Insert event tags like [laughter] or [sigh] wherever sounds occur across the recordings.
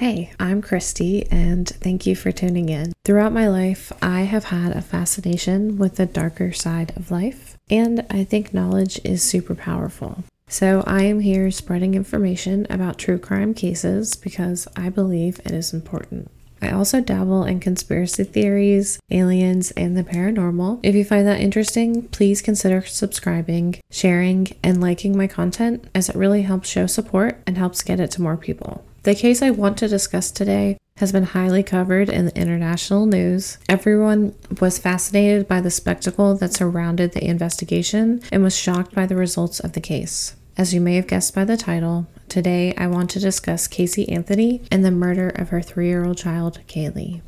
Hey, I'm Cristy, and thank you for tuning in. Throughout my life, I have had a fascination with the darker side of life, and I think knowledge is super powerful. So, I am here spreading information about true crime cases because I believe it is important. I also dabble in conspiracy theories, aliens, and the paranormal. If you find that interesting, please consider subscribing, sharing, and liking my content as it really helps show support and helps get it to more people. The case I want to discuss today has been highly covered in the international news. Everyone was fascinated by the spectacle that surrounded the investigation and was shocked by the results of the case. As you may have guessed by the title, today I want to discuss Casey Anthony and the murder of her three year old child, Caylee.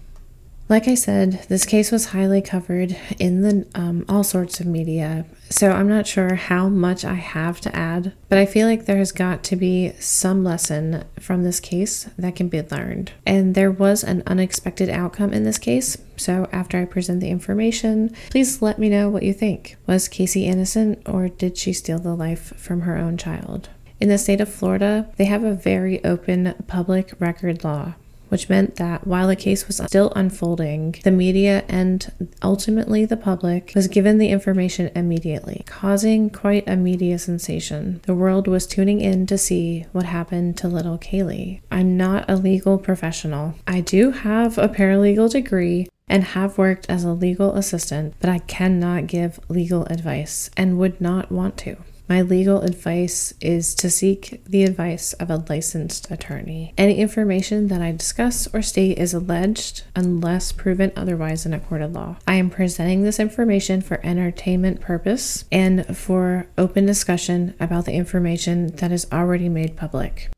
Like I said, this case was highly covered in the um, all sorts of media, so I'm not sure how much I have to add, but I feel like there has got to be some lesson from this case that can be learned. And there was an unexpected outcome in this case, so after I present the information, please let me know what you think. Was Casey innocent, or did she steal the life from her own child? In the state of Florida, they have a very open public record law which meant that while the case was still unfolding, the media and ultimately the public was given the information immediately, causing quite a media sensation. The world was tuning in to see what happened to little Caylee. I'm not a legal professional. I do have a paralegal degree and have worked as a legal assistant, but I cannot give legal advice and would not want to. My legal advice is to seek the advice of a licensed attorney. Any information that I discuss or state is alleged unless proven otherwise in a court of law. I am presenting this information for entertainment purpose and for open discussion about the information that is already made public.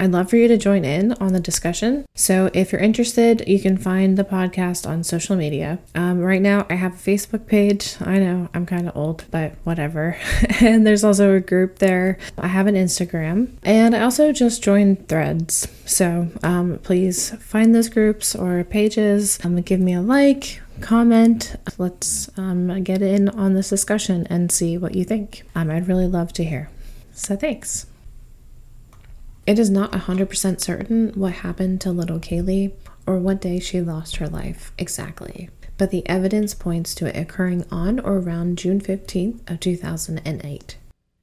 I'd love for you to join in on the discussion. So, if you're interested, you can find the podcast on social media. Um, right now, I have a Facebook page. I know I'm kind of old, but whatever. [laughs] and there's also a group there. I have an Instagram, and I also just joined Threads. So, um, please find those groups or pages. Um, give me a like, comment. Let's um, get in on this discussion and see what you think. Um, I'd really love to hear. So, thanks. It is not 100% certain what happened to little Caylee or what day she lost her life exactly, but the evidence points to it occurring on or around June 15th of 2008.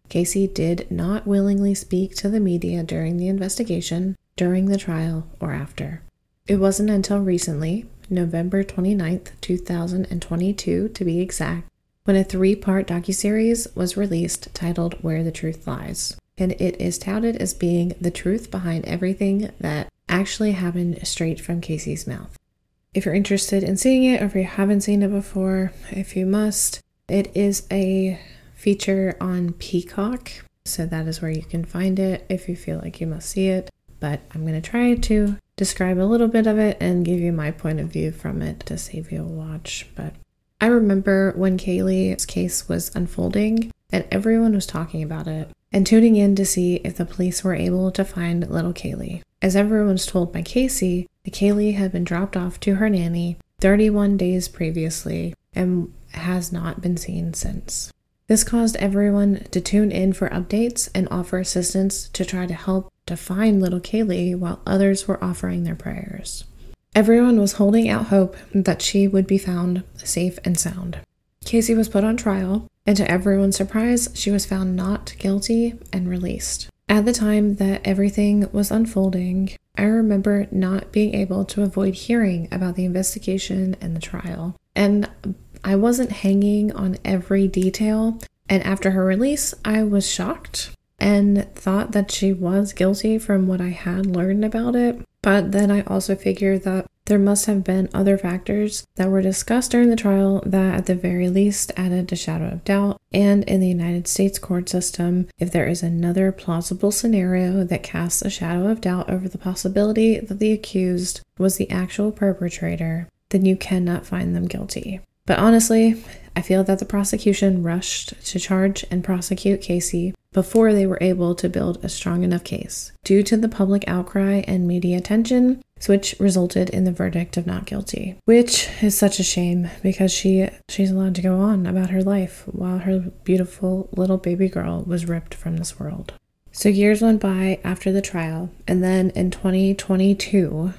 Casey did not willingly speak to the media during the investigation, during the trial, or after. It wasn't until recently, November 29th, 2022 to be exact, when a three-part docuseries was released titled Where the Truth Lies and it is touted as being the truth behind everything that actually happened straight from Casey's mouth. If you're interested in seeing it, or if you haven't seen it before, if you must, it is a feature on Peacock, so that is where you can find it if you feel like you must see it. But I'm going to try to describe a little bit of it and give you my point of view from it to save you a watch. But I remember when Caylee's case was unfolding and everyone was talking about it and tuning in to see if the police were able to find little Caylee. As everyone was told by Casey, the Caylee had been dropped off to her nanny 31 days previously and has not been seen since. This caused everyone to tune in for updates and offer assistance to try to help to find little Caylee while others were offering their prayers. Everyone was holding out hope that she would be found safe and sound. Casey was put on trial, and to everyone's surprise, she was found not guilty and released. At the time that everything was unfolding, I remember not being able to avoid hearing about the investigation and the trial. And I wasn't hanging on every detail. And after her release, I was shocked and thought that she was guilty from what I had learned about it. But then I also figured that there must have been other factors that were discussed during the trial that, at the very least, added a shadow of doubt. And in the United States court system, if there is another plausible scenario that casts a shadow of doubt over the possibility that the accused was the actual perpetrator, then you cannot find them guilty. But honestly, I feel that the prosecution rushed to charge and prosecute Casey before they were able to build a strong enough case. Due to the public outcry and media attention, which resulted in the verdict of not guilty, which is such a shame because she she's allowed to go on about her life while her beautiful little baby girl was ripped from this world. So years went by after the trial, and then in 2022,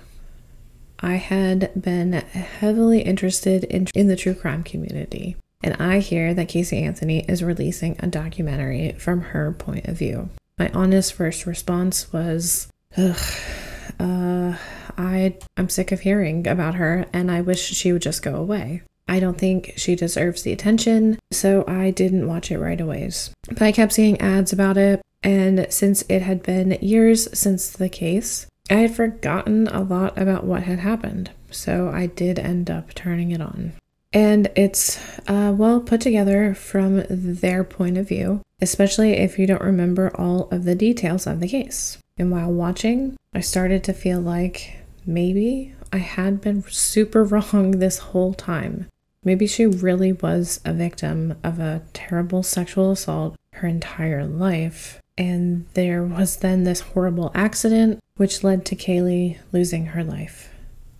I had been heavily interested in, in the true crime community. And I hear that Casey Anthony is releasing a documentary from her point of view. My honest first response was, ugh, uh, I, I'm sick of hearing about her and I wish she would just go away. I don't think she deserves the attention, so I didn't watch it right away. But I kept seeing ads about it, and since it had been years since the case, I had forgotten a lot about what had happened, so I did end up turning it on. And it's uh, well put together from their point of view, especially if you don't remember all of the details of the case. And while watching, I started to feel like maybe I had been super [laughs] wrong this whole time. Maybe she really was a victim of a terrible sexual assault her entire life. And there was then this horrible accident, which led to Caylee losing her life.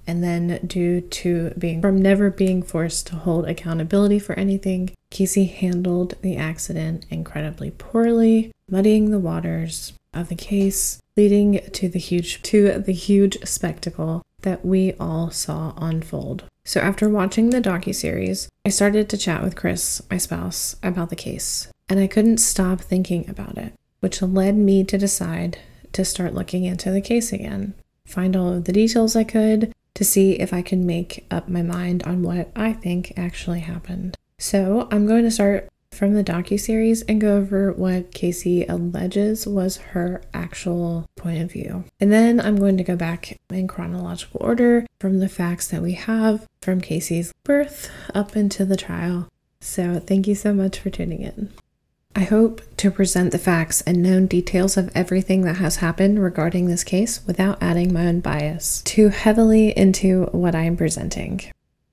And then, due to being from never being forced to hold accountability for anything, Casey handled the accident incredibly poorly, muddying the waters of the case, leading to the huge to the huge spectacle that we all saw unfold. So after watching the docu-series, I started to chat with Chris, my spouse, about the case, and I couldn't stop thinking about it, which led me to decide to start looking into the case again, find all of the details I could to see if I can make up my mind on what I think actually happened. So, I'm going to start from the docu-series and go over what Casey alleges was her actual point of view. And then I'm going to go back in chronological order from the facts that we have from Casey's birth up into the trial. So thank you so much for tuning in. I hope to present the facts and known details of everything that has happened regarding this case without adding my own bias too heavily into what I am presenting.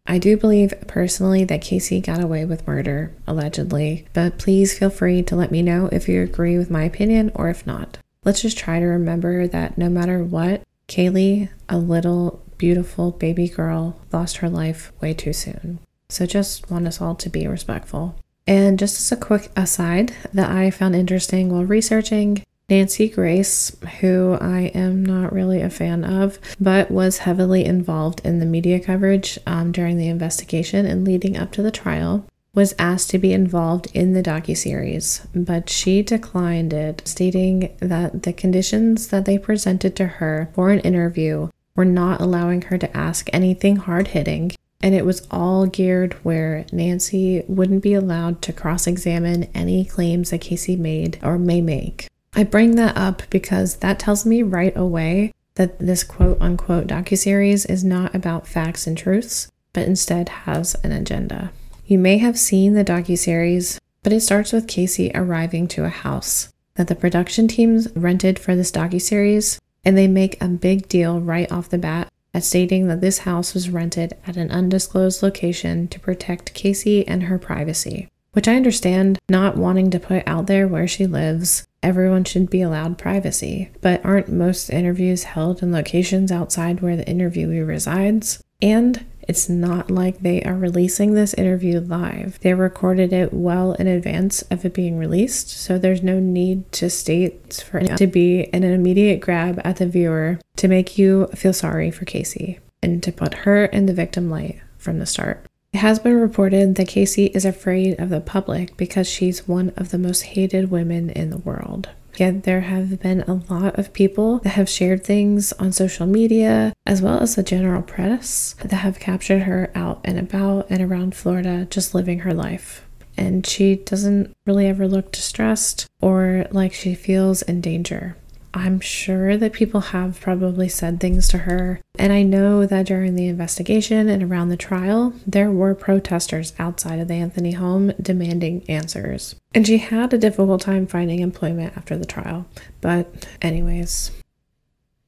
I do believe personally that Casey got away with murder, allegedly, but please feel free to let me know if you agree with my opinion or if not. Let's just try to remember that no matter what, Caylee, a little beautiful baby girl, lost her life way too soon. So just want us all to be respectful. And just as a quick aside that I found interesting while researching, Nancy Grace, who I am not really a fan of, but was heavily involved in the media coverage um, during the investigation and leading up to the trial, was asked to be involved in the docuseries, but she declined it, stating that the conditions that they presented to her for an interview were not allowing her to ask anything hard hitting, and it was all geared where Nancy wouldn't be allowed to cross examine any claims that Casey made or may make. I bring that up because that tells me right away that this quote unquote docuseries is not about facts and truths, but instead has an agenda. You may have seen the docuseries, but it starts with Casey arriving to a house that the production teams rented for this docuseries, and they make a big deal right off the bat at stating that this house was rented at an undisclosed location to protect Casey and her privacy. Which I understand not wanting to put out there where she lives everyone should be allowed privacy. But aren't most interviews held in locations outside where the interviewee resides? And it's not like they are releasing this interview live. They recorded it well in advance of it being released, so there's no need to state for it to be an immediate grab at the viewer to make you feel sorry for Casey and to put her in the victim light from the start. It has been reported that Casey is afraid of the public because she's one of the most hated women in the world. Yet there have been a lot of people that have shared things on social media, as well as the general press, that have captured her out and about and around Florida, just living her life. And she doesn't really ever look distressed or like she feels in danger. I'm sure that people have probably said things to her. And I know that during the investigation and around the trial, there were protesters outside of the Anthony home demanding answers. And she had a difficult time finding employment after the trial. But, anyways,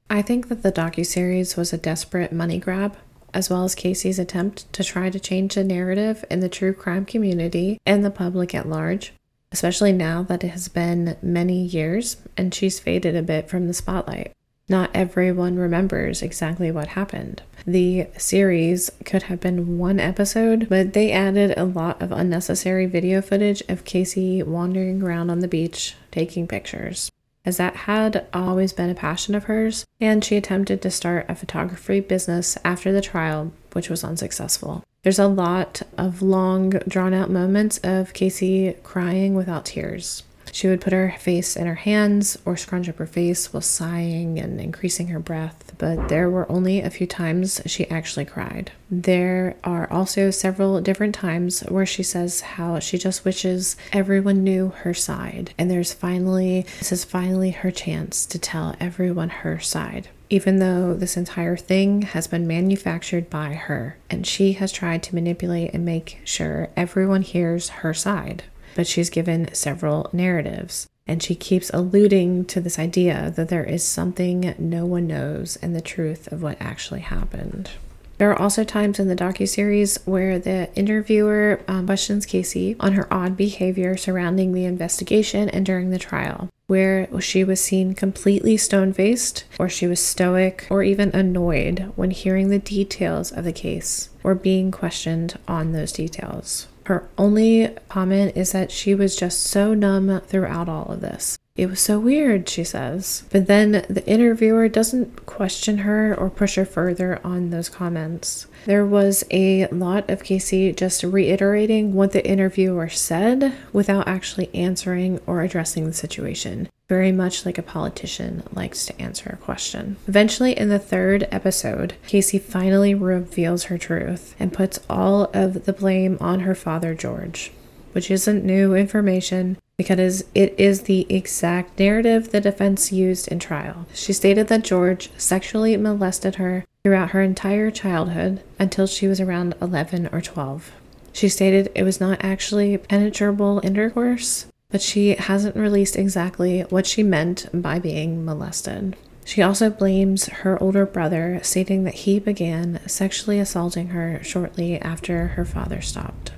I think that the docuseries was a desperate money grab as well as Casey's attempt to try to change the narrative in the true crime community and the public at large especially now that it has been many years and she's faded a bit from the spotlight. Not everyone remembers exactly what happened. The series could have been one episode, but they added a lot of unnecessary video footage of Casey wandering around on the beach taking pictures. as that had always been a passion of hers, and she attempted to start a photography business after the trial, which was unsuccessful. There's a lot of long, drawn out moments of Casey crying without tears. She would put her face in her hands or scrunch up her face while sighing and increasing her breath, but there were only a few times she actually cried. There are also several different times where she says how she just wishes everyone knew her side, and there's finally, this is finally her chance to tell everyone her side even though this entire thing has been manufactured by her, and she has tried to manipulate and make sure everyone hears her side but she's given several narratives. And she keeps alluding to this idea that there is something no one knows and the truth of what actually happened. There are also times in the docu-series where the interviewer um, questions Casey on her odd behavior surrounding the investigation and during the trial, where she was seen completely stone-faced, or she was stoic, or even annoyed when hearing the details of the case or being questioned on those details. Her only comment is that she was just so numb throughout all of this. It was so weird, she says. But then the interviewer doesn't question her or push her further on those comments. There was a lot of Casey just reiterating what the interviewer said without actually answering or addressing the situation. Very much like a politician likes to answer a question. Eventually, in the third episode, Casey finally reveals her truth and puts all of the blame on her father, George which isn't new information because it is the exact narrative the defense used in trial. She stated that George sexually molested her throughout her entire childhood until she was around 11 or 12. She stated it was not actually penetrable intercourse, but she hasn't released exactly what she meant by being molested. She also blames her older brother, stating that he began sexually assaulting her shortly after her father stopped.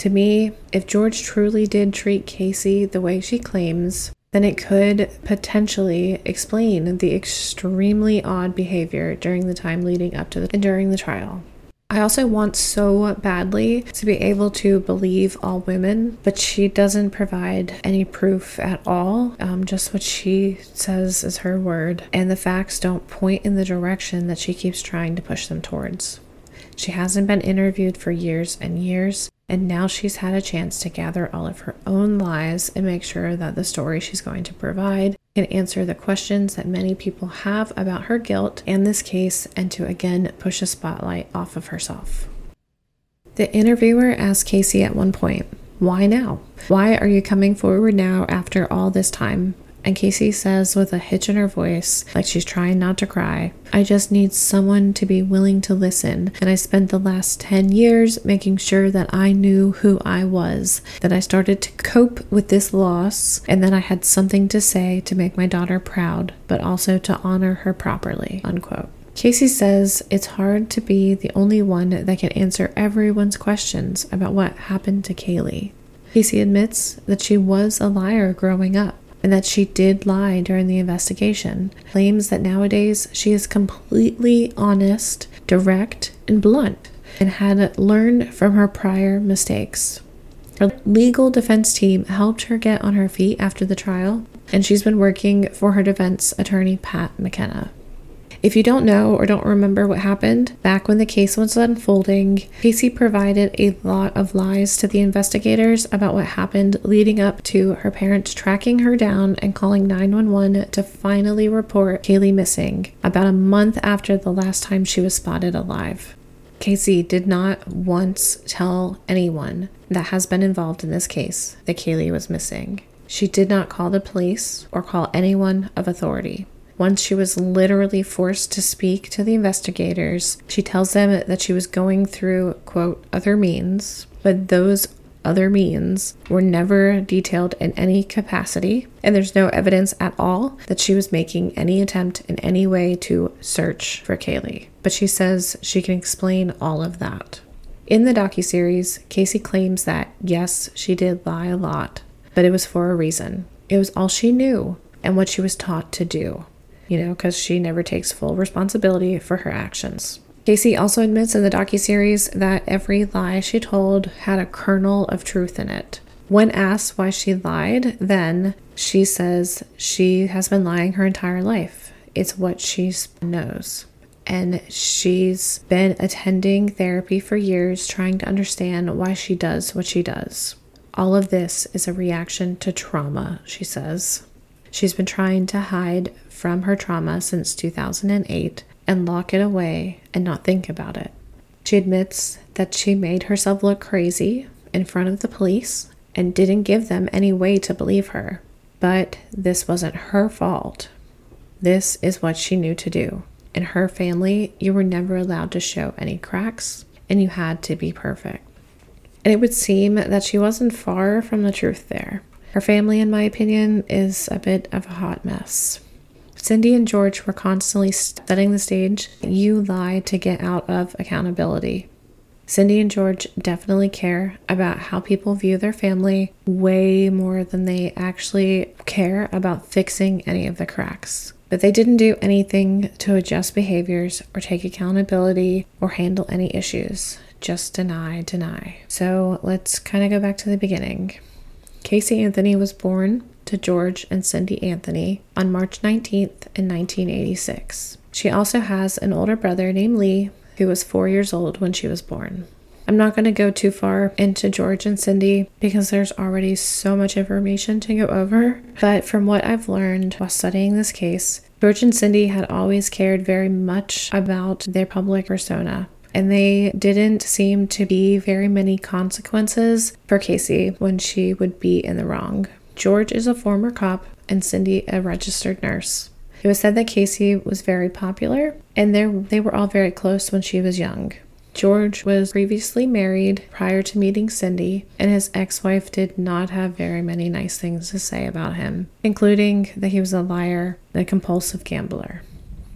To me, if George truly did treat Casey the way she claims, then it could potentially explain the extremely odd behavior during the time leading up to the during the trial. I also want so badly to be able to believe all women, but she doesn't provide any proof at all. Um, just what she says is her word, and the facts don't point in the direction that she keeps trying to push them towards. She hasn't been interviewed for years and years, and now she's had a chance to gather all of her own lies and make sure that the story she's going to provide can answer the questions that many people have about her guilt and this case, and to again push a spotlight off of herself. The interviewer asked Casey at one point, Why now? Why are you coming forward now after all this time? And Casey says with a hitch in her voice, like she's trying not to cry, I just need someone to be willing to listen. And I spent the last 10 years making sure that I knew who I was, that I started to cope with this loss, and that I had something to say to make my daughter proud, but also to honor her properly. Unquote. Casey says it's hard to be the only one that can answer everyone's questions about what happened to Caylee. Casey admits that she was a liar growing up and that she did lie during the investigation, claims that nowadays she is completely honest, direct, and blunt, and had learned from her prior mistakes. Her legal defense team helped her get on her feet after the trial, and she's been working for her defense attorney, Pat McKenna. If you don't know or don't remember what happened, back when the case was unfolding, Casey provided a lot of lies to the investigators about what happened leading up to her parents tracking her down and calling 911 to finally report Caylee missing about a month after the last time she was spotted alive. Casey did not once tell anyone that has been involved in this case that Caylee was missing. She did not call the police or call anyone of authority. Once she was literally forced to speak to the investigators, she tells them that she was going through, quote, other means, but those other means were never detailed in any capacity, and there's no evidence at all that she was making any attempt in any way to search for Caylee. But she says she can explain all of that. In the docu-series, Casey claims that yes, she did lie a lot, but it was for a reason. It was all she knew and what she was taught to do you know, because she never takes full responsibility for her actions. Casey also admits in the docu-series that every lie she told had a kernel of truth in it. When asked why she lied, then she says she has been lying her entire life. It's what she knows. And she's been attending therapy for years, trying to understand why she does what she does. All of this is a reaction to trauma, she says. She's been trying to hide from her trauma since 2008 and lock it away and not think about it. She admits that she made herself look crazy in front of the police and didn't give them any way to believe her. But this wasn't her fault. This is what she knew to do. In her family, you were never allowed to show any cracks, and you had to be perfect. And it would seem that she wasn't far from the truth there. Her family, in my opinion, is a bit of a hot mess. Cindy and George were constantly setting the stage. You lie to get out of accountability. Cindy and George definitely care about how people view their family way more than they actually care about fixing any of the cracks. But they didn't do anything to adjust behaviors or take accountability or handle any issues. Just deny, deny. So let's kind of go back to the beginning. Casey Anthony was born to George and Cindy Anthony on March 19th in 1986. She also has an older brother named Lee who was four years old when she was born. I'm not going to go too far into George and Cindy because there's already so much information to go over. But from what I've learned while studying this case, George and Cindy had always cared very much about their public persona. And they didn't seem to be very many consequences for Casey when she would be in the wrong. George is a former cop and Cindy a registered nurse. It was said that Casey was very popular and they were all very close when she was young. George was previously married prior to meeting Cindy, and his ex wife did not have very many nice things to say about him, including that he was a liar and a compulsive gambler.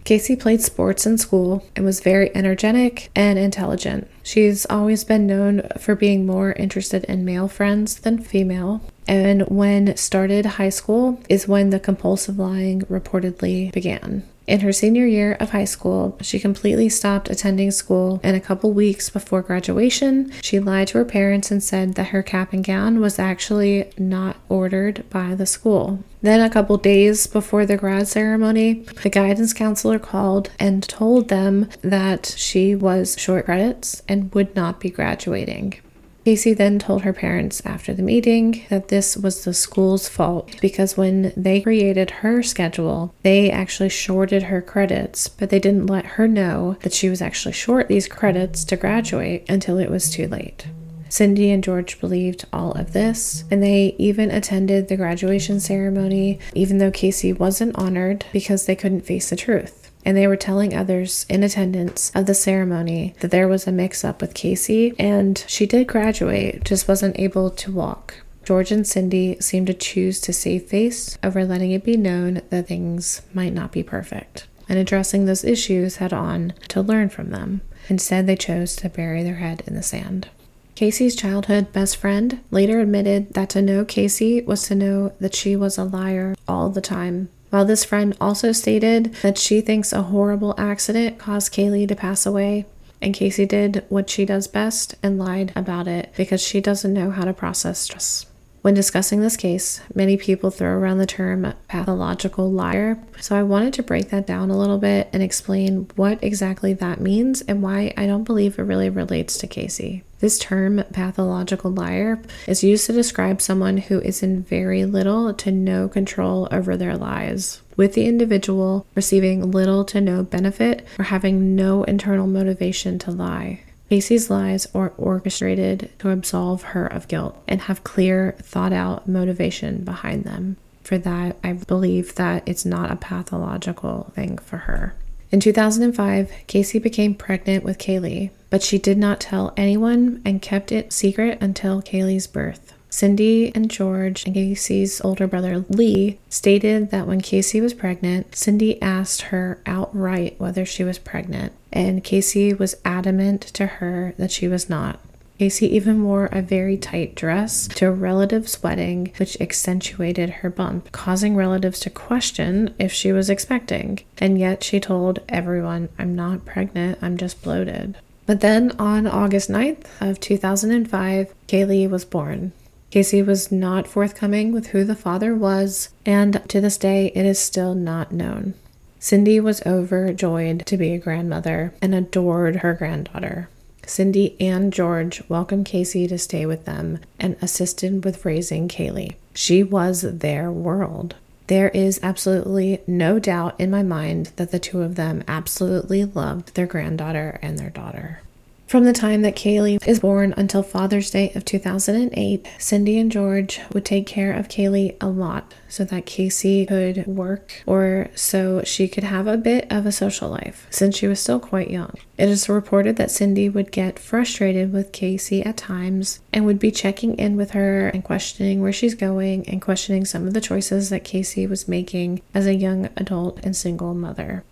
Casey played sports in school and was very energetic and intelligent. She's always been known for being more interested in male friends than female. And when started high school is when the compulsive lying reportedly began. In her senior year of high school, she completely stopped attending school, and a couple weeks before graduation, she lied to her parents and said that her cap and gown was actually not ordered by the school. Then, a couple days before the grad ceremony, the guidance counselor called and told them that she was short credits and would not be graduating. Casey then told her parents after the meeting that this was the school's fault because when they created her schedule, they actually shorted her credits, but they didn't let her know that she was actually short these credits to graduate until it was too late. Cindy and George believed all of this, and they even attended the graduation ceremony, even though Casey wasn't honored because they couldn't face the truth and they were telling others in attendance of the ceremony that there was a mix up with Casey, and she did graduate, just wasn't able to walk. George and Cindy seemed to choose to save face over letting it be known that things might not be perfect and addressing those issues head on to learn from them. Instead, they chose to bury their head in the sand. Casey's childhood best friend later admitted that to know Casey was to know that she was a liar all the time while this friend also stated that she thinks a horrible accident caused Caylee to pass away, and Casey did what she does best and lied about it because she doesn't know how to process stress. When discussing this case, many people throw around the term pathological liar, so I wanted to break that down a little bit and explain what exactly that means and why I don't believe it really relates to Casey. This term, pathological liar, is used to describe someone who is in very little to no control over their lies, with the individual receiving little to no benefit or having no internal motivation to lie. Casey's lies are orchestrated to absolve her of guilt and have clear, thought out motivation behind them. For that, I believe that it's not a pathological thing for her. In 2005, Casey became pregnant with Caylee, but she did not tell anyone and kept it secret until Caylee's birth. Cindy and George and Casey's older brother Lee stated that when Casey was pregnant, Cindy asked her outright whether she was pregnant, and Casey was adamant to her that she was not. Casey even wore a very tight dress to a relative's wedding, which accentuated her bump, causing relatives to question if she was expecting. And yet she told everyone, I'm not pregnant, I'm just bloated. But then on August 9th of 2005, Caylee was born. Casey was not forthcoming with who the father was, and to this day, it is still not known. Cindy was overjoyed to be a grandmother and adored her granddaughter. Cindy and George welcomed Casey to stay with them and assisted with raising Caylee. She was their world. There is absolutely no doubt in my mind that the two of them absolutely loved their granddaughter and their daughter. From the time that Caylee is born until Father's Day of 2008, Cindy and George would take care of Caylee a lot so that Casey could work or so she could have a bit of a social life since she was still quite young. It is reported that Cindy would get frustrated with Casey at times and would be checking in with her and questioning where she's going and questioning some of the choices that Casey was making as a young adult and single mother.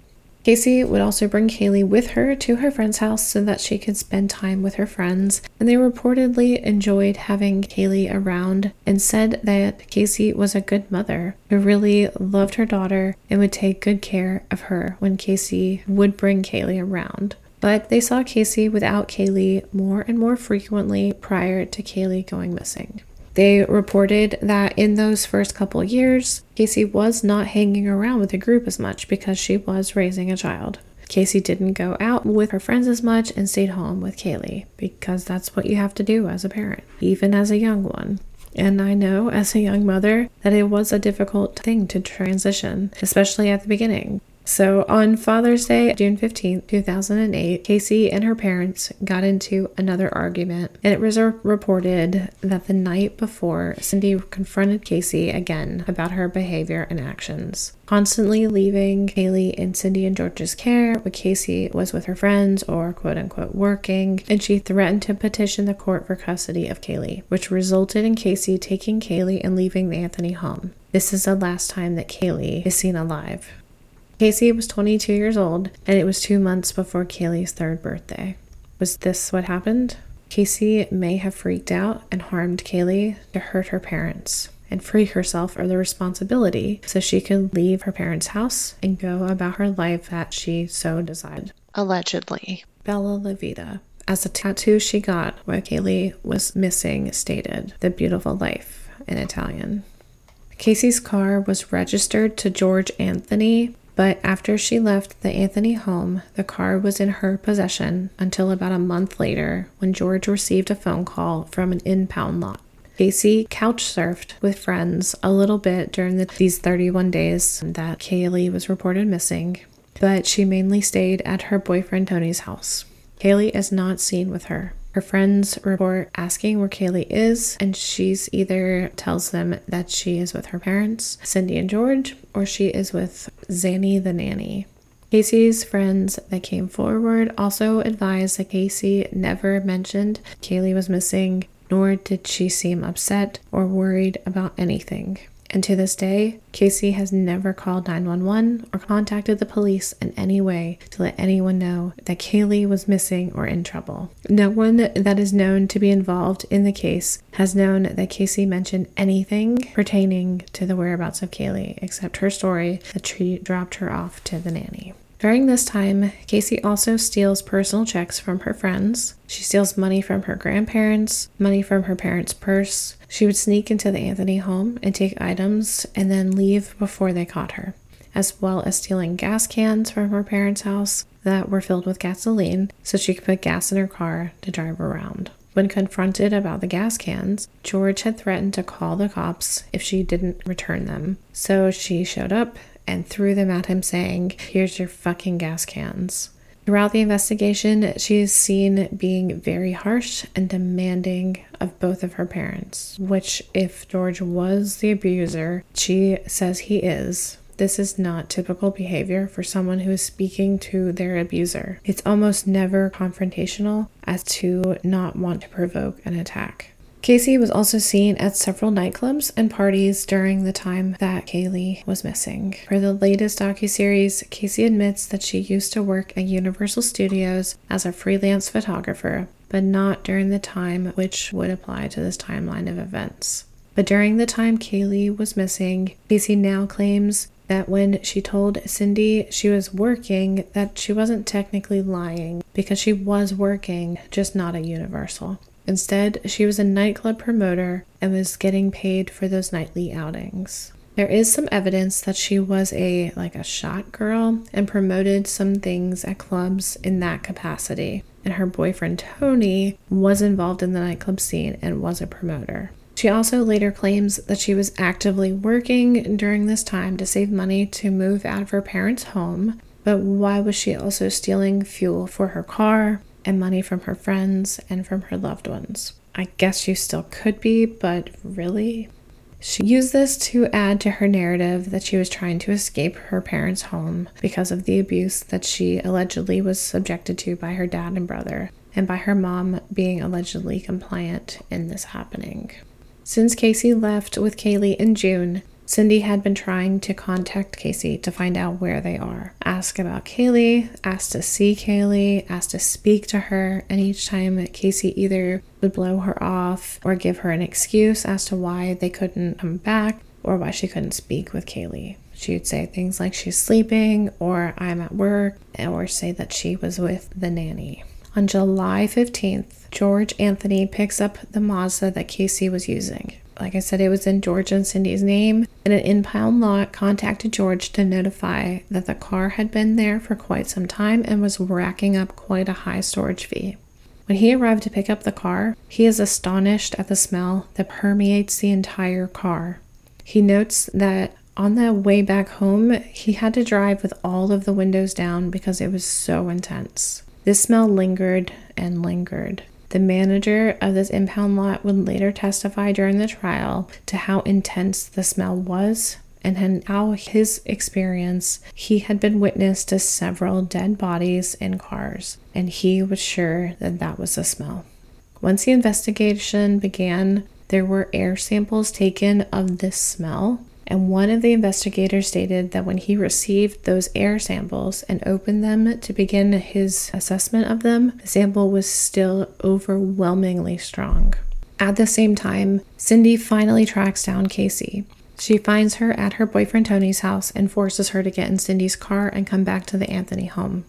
Casey would also bring Caylee with her to her friend's house so that she could spend time with her friends, and they reportedly enjoyed having Caylee around and said that Casey was a good mother who really loved her daughter and would take good care of her when Casey would bring Caylee around. But they saw Casey without Caylee more and more frequently prior to Caylee going missing. They reported that in those first couple years, Casey was not hanging around with the group as much because she was raising a child. Casey didn't go out with her friends as much and stayed home with Caylee because that's what you have to do as a parent, even as a young one. And I know as a young mother that it was a difficult thing to transition, especially at the beginning. So on Father's Day, June 15, 2008, Casey and her parents got into another argument, and it was reported that the night before, Cindy confronted Casey again about her behavior and actions, constantly leaving Caylee in Cindy and George's care when Casey was with her friends or quote unquote working, and she threatened to petition the court for custody of Caylee, which resulted in Casey taking Caylee and leaving the Anthony home. This is the last time that Caylee is seen alive. Casey was 22 years old, and it was two months before Caylee's third birthday. Was this what happened? Casey may have freaked out and harmed Caylee to hurt her parents and free herself of the responsibility so she could leave her parents' house and go about her life that she so desired. Allegedly. Bella La Vita, as the tattoo she got where Caylee was missing stated, The Beautiful Life in Italian. Casey's car was registered to George Anthony, but after she left the Anthony home, the car was in her possession until about a month later when George received a phone call from an impound lot. Casey couch surfed with friends a little bit during the, these 31 days that Caylee was reported missing, but she mainly stayed at her boyfriend Tony's house. Caylee is not seen with her. Her friends report asking where Caylee is, and she's either tells them that she is with her parents, Cindy and George, or she is with Zanny the nanny. Casey's friends that came forward also advised that Casey never mentioned Caylee was missing, nor did she seem upset or worried about anything. And to this day, Casey has never called 911 or contacted the police in any way to let anyone know that Caylee was missing or in trouble. No one that is known to be involved in the case has known that Casey mentioned anything pertaining to the whereabouts of Caylee except her story that she dropped her off to the nanny. During this time, Casey also steals personal checks from her friends. She steals money from her grandparents, money from her parents' purse. She would sneak into the Anthony home and take items and then leave before they caught her, as well as stealing gas cans from her parents' house that were filled with gasoline so she could put gas in her car to drive around. When confronted about the gas cans, George had threatened to call the cops if she didn't return them. So she showed up and threw them at him, saying, Here's your fucking gas cans. Throughout the investigation, she is seen being very harsh and demanding of both of her parents, which, if George was the abuser, she says he is. This is not typical behavior for someone who is speaking to their abuser. It's almost never confrontational as to not want to provoke an attack. Casey was also seen at several nightclubs and parties during the time that Caylee was missing. For the latest docuseries, Casey admits that she used to work at Universal Studios as a freelance photographer, but not during the time which would apply to this timeline of events. But during the time Caylee was missing, Casey now claims that when she told Cindy she was working, that she wasn't technically lying because she was working, just not at Universal. Instead, she was a nightclub promoter and was getting paid for those nightly outings. There is some evidence that she was a like a shot girl and promoted some things at clubs in that capacity. And her boyfriend Tony was involved in the nightclub scene and was a promoter. She also later claims that she was actively working during this time to save money to move out of her parents' home. But why was she also stealing fuel for her car and money from her friends and from her loved ones? I guess you still could be, but really? She used this to add to her narrative that she was trying to escape her parents' home because of the abuse that she allegedly was subjected to by her dad and brother, and by her mom being allegedly compliant in this happening. Since Casey left with Caylee in June, Cindy had been trying to contact Casey to find out where they are. Ask about Caylee, ask to see Caylee, ask to speak to her, and each time Casey either would blow her off or give her an excuse as to why they couldn't come back or why she couldn't speak with Caylee. She would say things like she's sleeping or I'm at work or say that she was with the nanny. On July 15th, George Anthony picks up the Mazda that Casey was using. Like I said, it was in George and Cindy's name, and an impound lot contacted George to notify that the car had been there for quite some time and was racking up quite a high storage fee. When he arrived to pick up the car, he is astonished at the smell that permeates the entire car. He notes that on the way back home, he had to drive with all of the windows down because it was so intense. This smell lingered and lingered. The manager of this impound lot would later testify during the trial to how intense the smell was and how his experience he had been witness to several dead bodies in cars and he was sure that that was the smell. Once the investigation began there were air samples taken of this smell and one of the investigators stated that when he received those air samples and opened them to begin his assessment of them, the sample was still overwhelmingly strong. At the same time, Cindy finally tracks down Casey. She finds her at her boyfriend Tony's house and forces her to get in Cindy's car and come back to the Anthony home.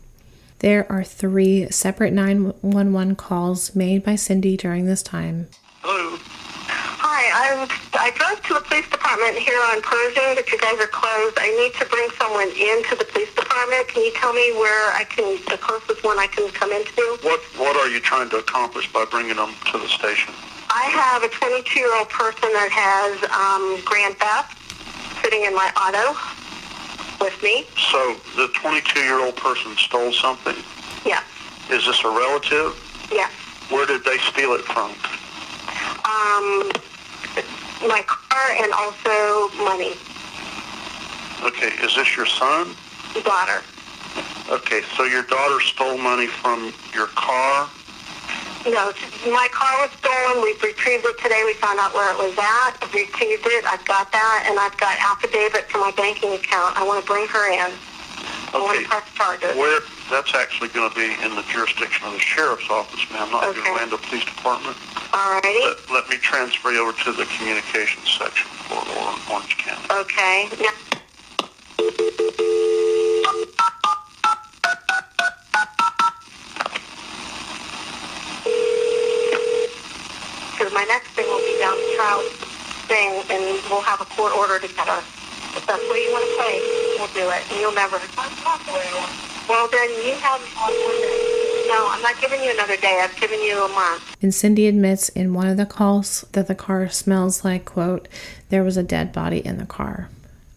There are three separate 911 calls made by Cindy during this time. I'm, I drove to the police department here on Pershing, but you guys are closed. I need to bring someone into the police department. Can you tell me where I can, the closest one I can come into? What What are you trying to accomplish by bringing them to the station? I have a 22-year-old person that has um, grand theft sitting in my auto with me. So the 22-year-old person stole something. Yes. Is this a relative? Yes. Where did they steal it from? Um, my car and also money. Okay, is this your son? Daughter. Okay, so your daughter stole money from your car? No, my car was stolen. We've retrieved it today. We found out where it was at. I've retrieved it. I've got that, and I've got affidavit for my banking account. I want to bring her in. Okay. I want to press charges. Where? That's actually going to be in the jurisdiction of the sheriff's office, ma'am, not the Okay. Orlando Police Department. Alrighty. Let, let me transfer you over to the communications section for Or- Orange County. Okay. Now, because my next thing will be down the trial thing, and we'll have a court order together. If that's what you want to play, we'll do it, and you'll never. Well, then you have on one day. No, I'm not giving you another day. I've given you a month. And Cindy admits in one of the calls that the car smells like, quote, there was a dead body in the car,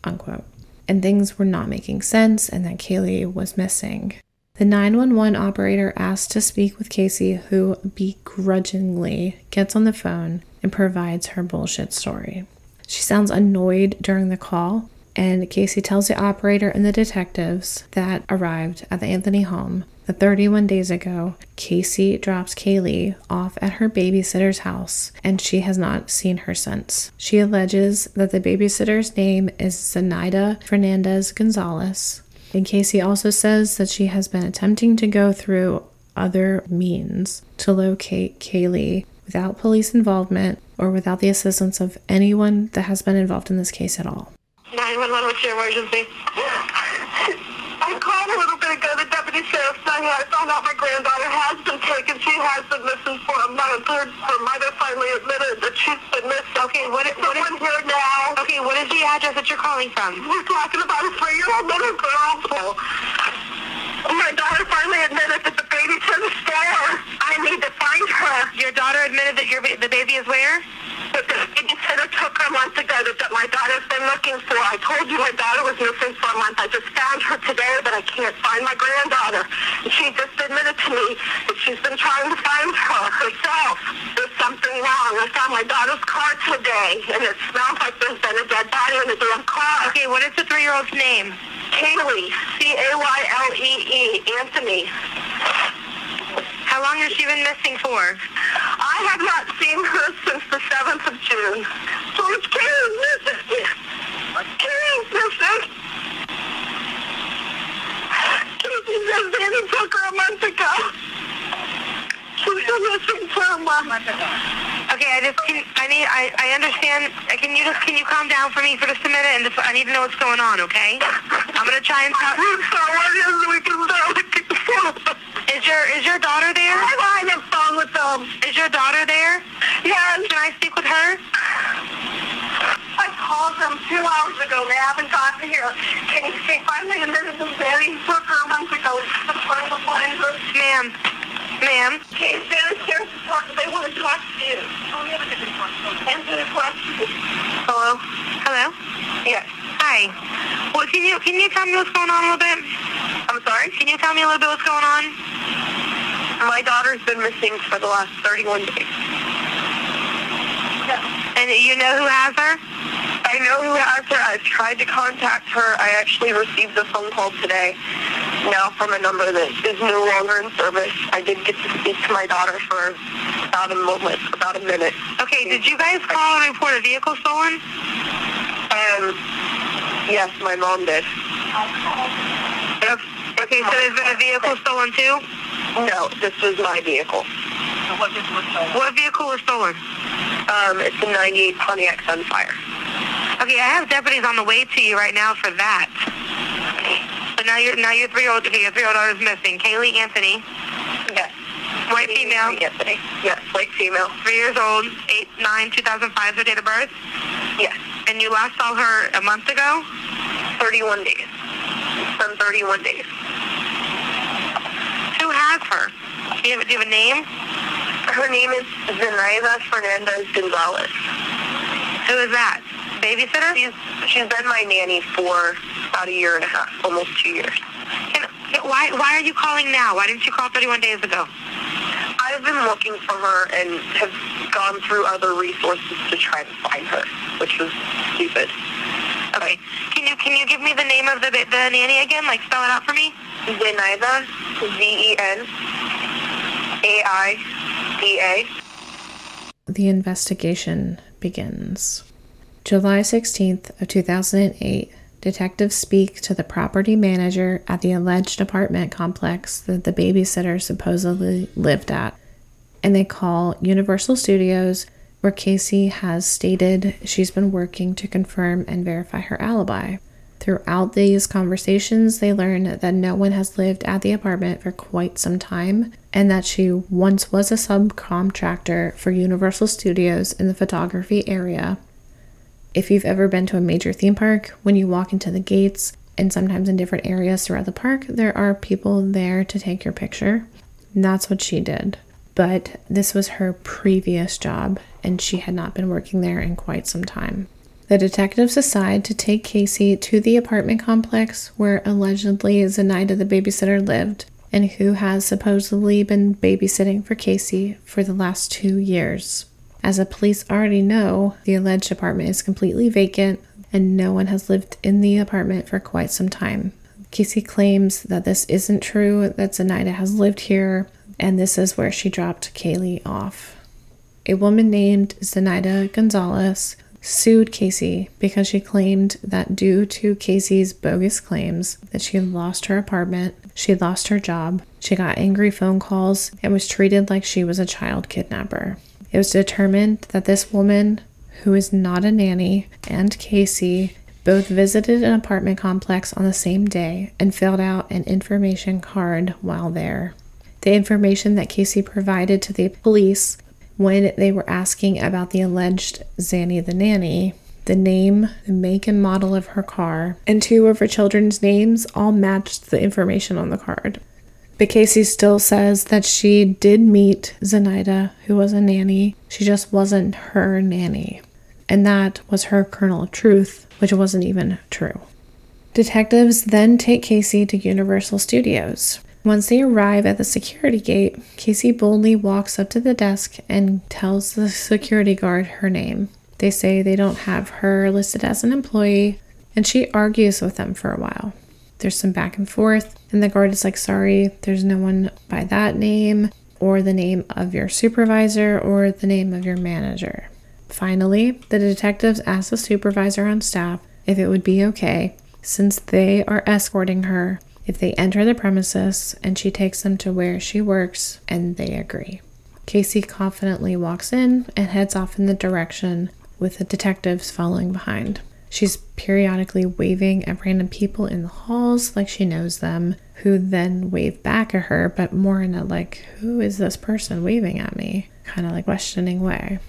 unquote. And things were not making sense and that Caylee was missing. The 911 operator asks to speak with Casey, who begrudgingly gets on the phone and provides her bullshit story. She sounds annoyed during the call, and Casey tells the operator and the detectives that arrived at the Anthony home that 31 days ago, Casey drops Caylee off at her babysitter's house and she has not seen her since. She alleges that the babysitter's name is Zenaida Fernandez Gonzalez. And Casey also says that she has been attempting to go through other means to locate Caylee without police involvement or without the assistance of anyone that has been involved in this case at all. 911, what's your emergency? I called a little bit ago. The deputy baby sheriff Sunday, I found out my granddaughter has been taken. She has been missing for a month. Her, her mother finally admitted that she's been missing. Okay, what, what is here now. okay? What is the address that you're calling from? We're talking about a three-year-old little girl. Oh, my daughter finally admitted that the baby's in the store. I need to find her. Your daughter admitted that your the baby is where? But the babysitter took her a month ago that, that my daughter's been looking for. I told you my daughter was missing for a month. I just found her today, but I can't find my granddaughter. And she just admitted to me that she's been trying to find her herself. There's something wrong. I found my daughter's car today, and it smells like there's been a dead body in the damn car. Okay, what is the three-year-old's name? Caylee, C-A-Y-L-E-E, Anthony. How long has she been missing for? I have not seen her since the 7th of June. So it's Caylee's missing. Caylee's missing. Casey says Danny took her a month ago. She's been missing for. Okay, I just can, I need I, I understand. Can you just can you calm down for me for just a minute and just I need to know what's going on, okay? I'm gonna try and talk. I'm sorry, we can start looking for Is your is your daughter there? I'm on the phone with them. Is your daughter there? Yes. Can I speak with her? I called them two hours ago. They haven't gotten here. Can you say finally admitted them Danny took her a month ago. It's Ma'am. Ma'am. Okay, downstairs to talk. They want to talk to you. Oh, yeah, they can talk to you. Answer the question. Hello? Hello? Yes. Hi. Well can you can you tell me what's going on a little bit? I'm sorry? Can you tell me a little bit what's going on? My daughter's been missing for the last 31 days. And you know who has her? I know who has her. I've tried to contact her. I actually received a phone call today now from a number that is no longer in service. I did get to speak to my daughter for about a moment, about a minute. Okay, did you guys call and report a vehicle stolen? Um, yes, my mom did. Okay, so there's been a vehicle stolen too? No, this was my vehicle. What vehicle was stolen? Um, it's a 98 Pontiac Sunfire. Okay, I have deputies on the way to you right now for that. Now your now your three old okay, your three old daughter is missing. Caylee Anthony, Yes. white female, Yesterday. Yes, white female. three years old, eight nine two thousand five is her date of birth. Yes. And you last saw her a month ago? 31 days. From 31 days. Who has her? Do you have, do you have a name? Her name is Zenaida Fernandez Gonzalez. Who is that? Babysitter? She's she's been my nanny for about a year and a half, almost two years. Can, can- why why are you calling now? Why didn't you call 31 days ago? I've been looking for her and have gone through other resources to try to find her, which was stupid. Okay. Can you can you give me the name of the the nanny again? Like spell it out for me. Zenaida, E Z-E-N-A-I-D-A. The investigation begins. July 16th of 2008, detectives speak to the property manager at the alleged apartment complex that the babysitter supposedly lived at, and they call Universal Studios where Casey has stated she's been working to confirm and verify her alibi. Throughout these conversations, they learn that no one has lived at the apartment for quite some time and that she once was a subcontractor for Universal Studios in the photography area. If you've ever been to a major theme park, when you walk into the gates and sometimes in different areas throughout the park, there are people there to take your picture. That's what she did. But this was her previous job, and she had not been working there in quite some time. The detectives decide to take Casey to the apartment complex where allegedly Zenaida the babysitter lived and who has supposedly been babysitting for Casey for the last two years. As the police already know, the alleged apartment is completely vacant and no one has lived in the apartment for quite some time. Casey claims that this isn't true, that Zenaida has lived here, and this is where she dropped Caylee off. A woman named Zenaida Gonzalez sued Casey because she claimed that due to Casey's bogus claims that she lost her apartment, she lost her job, she got angry phone calls, and was treated like she was a child kidnapper. It was determined that this woman, who is not a nanny, and Casey Both visited an apartment complex on the same day and filled out an information card while there. The information that Casey provided to the police when they were asking about the alleged Zanny the nanny, the name, the make and model of her car, and two of her children's names all matched the information on the card. But Casey still says that she did meet Zenaida, who was a nanny. She just wasn't her nanny. And that was her kernel of truth, which wasn't even true. Detectives then take Casey to Universal Studios. Once they arrive at the security gate, Casey boldly walks up to the desk and tells the security guard her name. They say they don't have her listed as an employee, and she argues with them for a while. There's some back and forth, and the guard is like, Sorry, there's no one by that name, or the name of your supervisor, or the name of your manager. Finally, the detectives ask the supervisor on staff if it would be okay, since they are escorting her, if they enter the premises and she takes them to where she works, and they agree. Casey confidently walks in and heads off in the direction with the detectives following behind. She's periodically waving at random people in the halls like she knows them, who then wave back at her, but more in a like, who is this person waving at me? kind of like questioning way.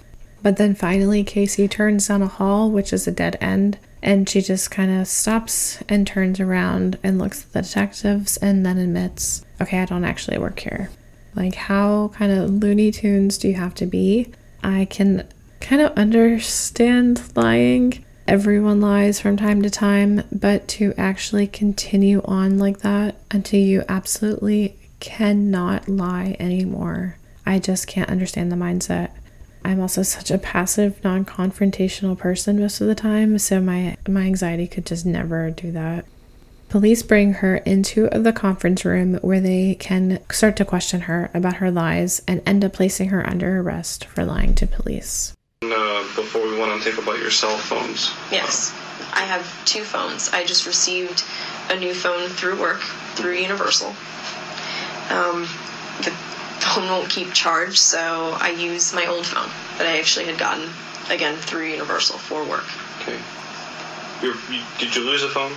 But then finally, Casey turns down a hall, which is a dead end, and she just kind of stops and turns around and looks at the detectives and then admits, okay, I don't actually work here. Like, how kind of Looney Tunes do you have to be? I can kind of understand lying. Everyone lies from time to time, but to actually continue on like that until you absolutely cannot lie anymore, I just can't understand the mindset. I'm also such a passive, non-confrontational person most of the time, so my my anxiety could just never do that. Police bring her into the conference room where they can start to question her about her lies and end up placing her under arrest for lying to police. Uh, before we went on tape about your cell phones. Yes, I have two phones. I just received a new phone through work, through Universal. Um, the phone won't keep charged, so I use my old phone that I actually had gotten again through Universal for work. Okay. You, did you lose a phone?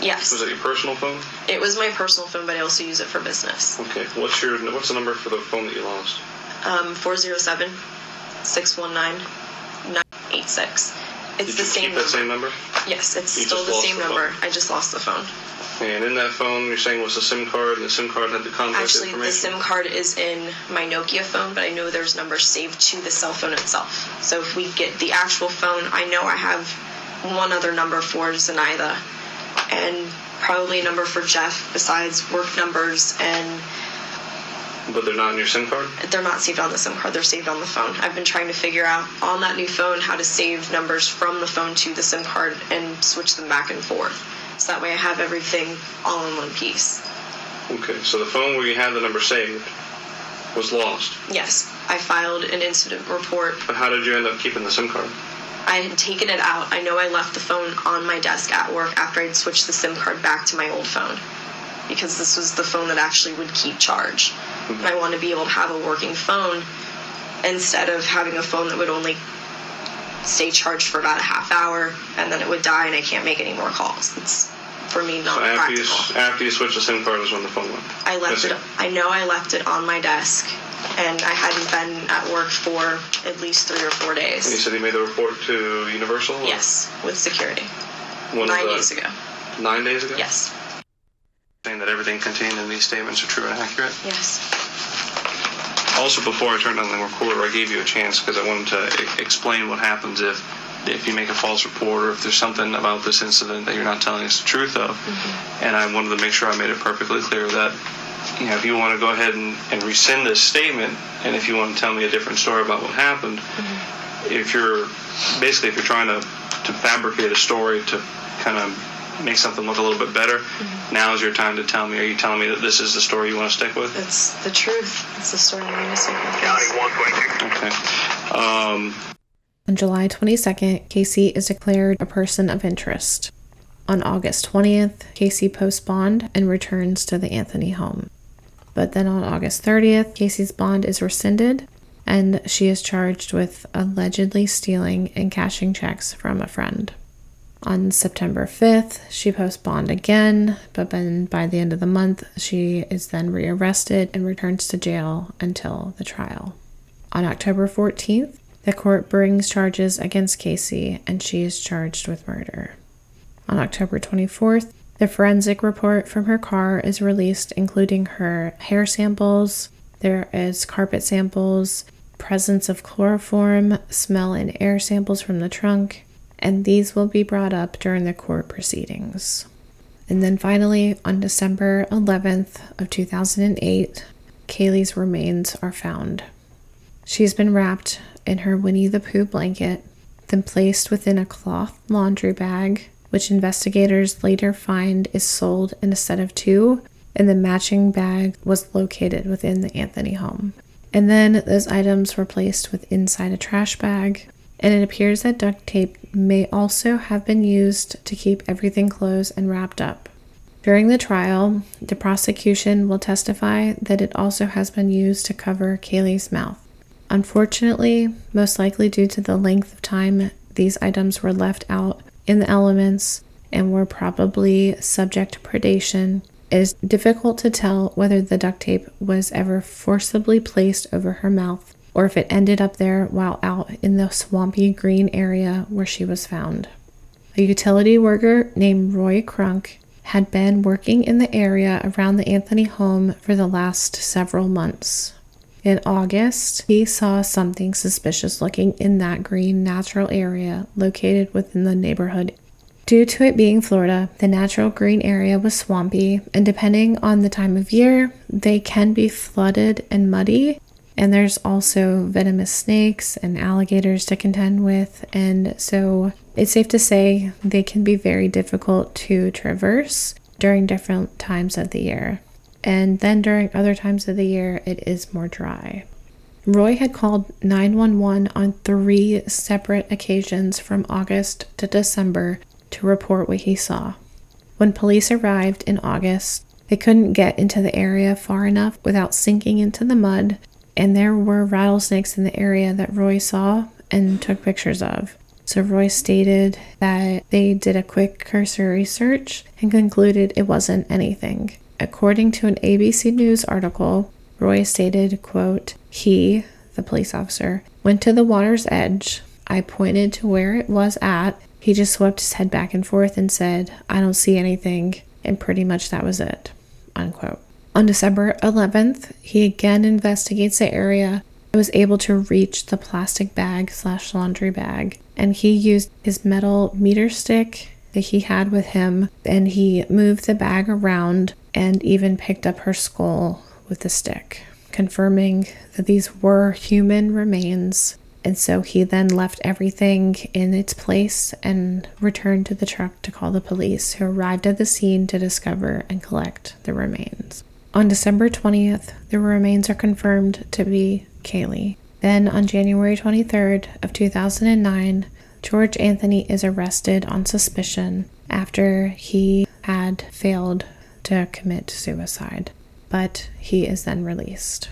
Yes, Was that your personal phone? it was my personal phone, but I also use it for business. Okay. What's your what's the number for the phone that you lost? Um, 407 619 986. It's Did the you same keep number. that same number? Yes, it's You still just the lost same the number. I just lost the phone. And in that phone, you're saying was the SIM card, and the SIM card had the contact Actually, the information. SIM card is in my Nokia phone, but I know there's numbers saved to the cell phone itself. So if we get the actual phone, I know I have one other number for Zenaida, and probably a number for Jeff besides work numbers, and but they're not in your SIM card. they're not saved on the SIM card, they're saved on the phone. I've been trying to figure out on that new phone how to save numbers from the phone to the SIM card and switch them back and forth. So that way I have everything all in one piece. Okay. So the phone where you had the number saved was lost. Yes, I filed an incident report But how did you end up keeping the SIM card? I had taken it out. I know I left the phone on my desk at work after I'd switched the SIM card back to my old phone because this was the phone that actually would keep charge. And I want to be able to have a working phone instead of having a phone that would only stay charged for about a half hour and then it would die and I can't make any more calls. It's for me not So after you practical. after you switched the SIM card is when the phone went. I left Missing. it. I know I left it on my desk, and I hadn't been at work for at least three or four days. And you said you made the report to Universal. Yes, with security. When Nine days ago. Nine days ago. Yes. Saying that everything contained in these statements are true and accurate. Yes. Also, before I turned on the recorder, I gave you a chance because I wanted to e- explain what happens if if you make a false report or if there's something about this incident that you're not telling us the truth of. Mm-hmm. And I wanted to make sure I made it perfectly clear that you know if you want to go ahead and, and rescind this statement, and if you want to tell me a different story about what happened, mm-hmm. if you're basically if you're trying to to fabricate a story to kind of make something look a little bit better, now is your time to tell me. Are you telling me that this is the story you want to stick with? It's the truth. It's the story I'm going to stick with. yes. Okay. Um, On July 22nd, Casey is declared a person of interest. On August 20th, Casey posts bond and returns to the Anthony home. But then on August 30th, Casey's bond is rescinded and she is charged with allegedly stealing and cashing checks from a friend. On September 5th, she posts bond again, but then by the end of the month, she is then rearrested and returns to jail until the trial. On October 14th, the court brings charges against Casey and she is charged with murder. On October 24th, the forensic report from her car is released, including her hair samples. There is carpet samples, presence of chloroform, smell and air samples from the trunk, and these will be brought up during the court proceedings. And then finally, on December 11th of 2008, Caylee's remains are found. She's been wrapped in her Winnie the Pooh blanket, then placed within a cloth laundry bag, which investigators later find is sold in a set of two, and the matching bag was located within the Anthony home. And then those items were placed with inside a trash bag, and it appears that duct tape may also have been used to keep everything closed and wrapped up. During the trial, the prosecution will testify that it also has been used to cover Caylee's mouth. Unfortunately, most likely due to the length of time these items were left out in the elements and were probably subject to predation, it is difficult to tell whether the duct tape was ever forcibly placed over her mouth or if it ended up there while out in the swampy green area where she was found. A utility worker named Roy Kronk had been working in the area around the Anthony home for the last several months. In August, he saw something suspicious looking in that green natural area located within the neighborhood. Due to it being Florida, the natural green area was swampy, and depending on the time of year, they can be flooded and muddy, and there's also venomous snakes and alligators to contend with. And so it's safe to say they can be very difficult to traverse during different times of the year. And then during other times of the year, it is more dry. Roy had called 911 on three separate occasions from August to December to report what he saw. When police arrived in August, they couldn't get into the area far enough without sinking into the mud and there were rattlesnakes in the area that Roy saw and took pictures of. So Roy stated that they did a quick cursory search and concluded it wasn't anything. According to an ABC News article, Roy stated, quote, he, the police officer, went to the water's edge. I pointed to where it was at. He just swept his head back and forth and said, I don't see anything. And pretty much that was it. Unquote. On December 11th, he again investigates the area and was able to reach the plastic bag slash laundry bag. And he used his metal meter stick that he had with him and he moved the bag around and even picked up her skull with the stick, confirming that these were human remains. And so he then left everything in its place and returned to the truck to call the police, who arrived at the scene to discover and collect the remains. On December 20th, the remains are confirmed to be Caylee. Then on January 23rd of 2009, George Anthony is arrested on suspicion after he had failed to commit suicide, but he is then released.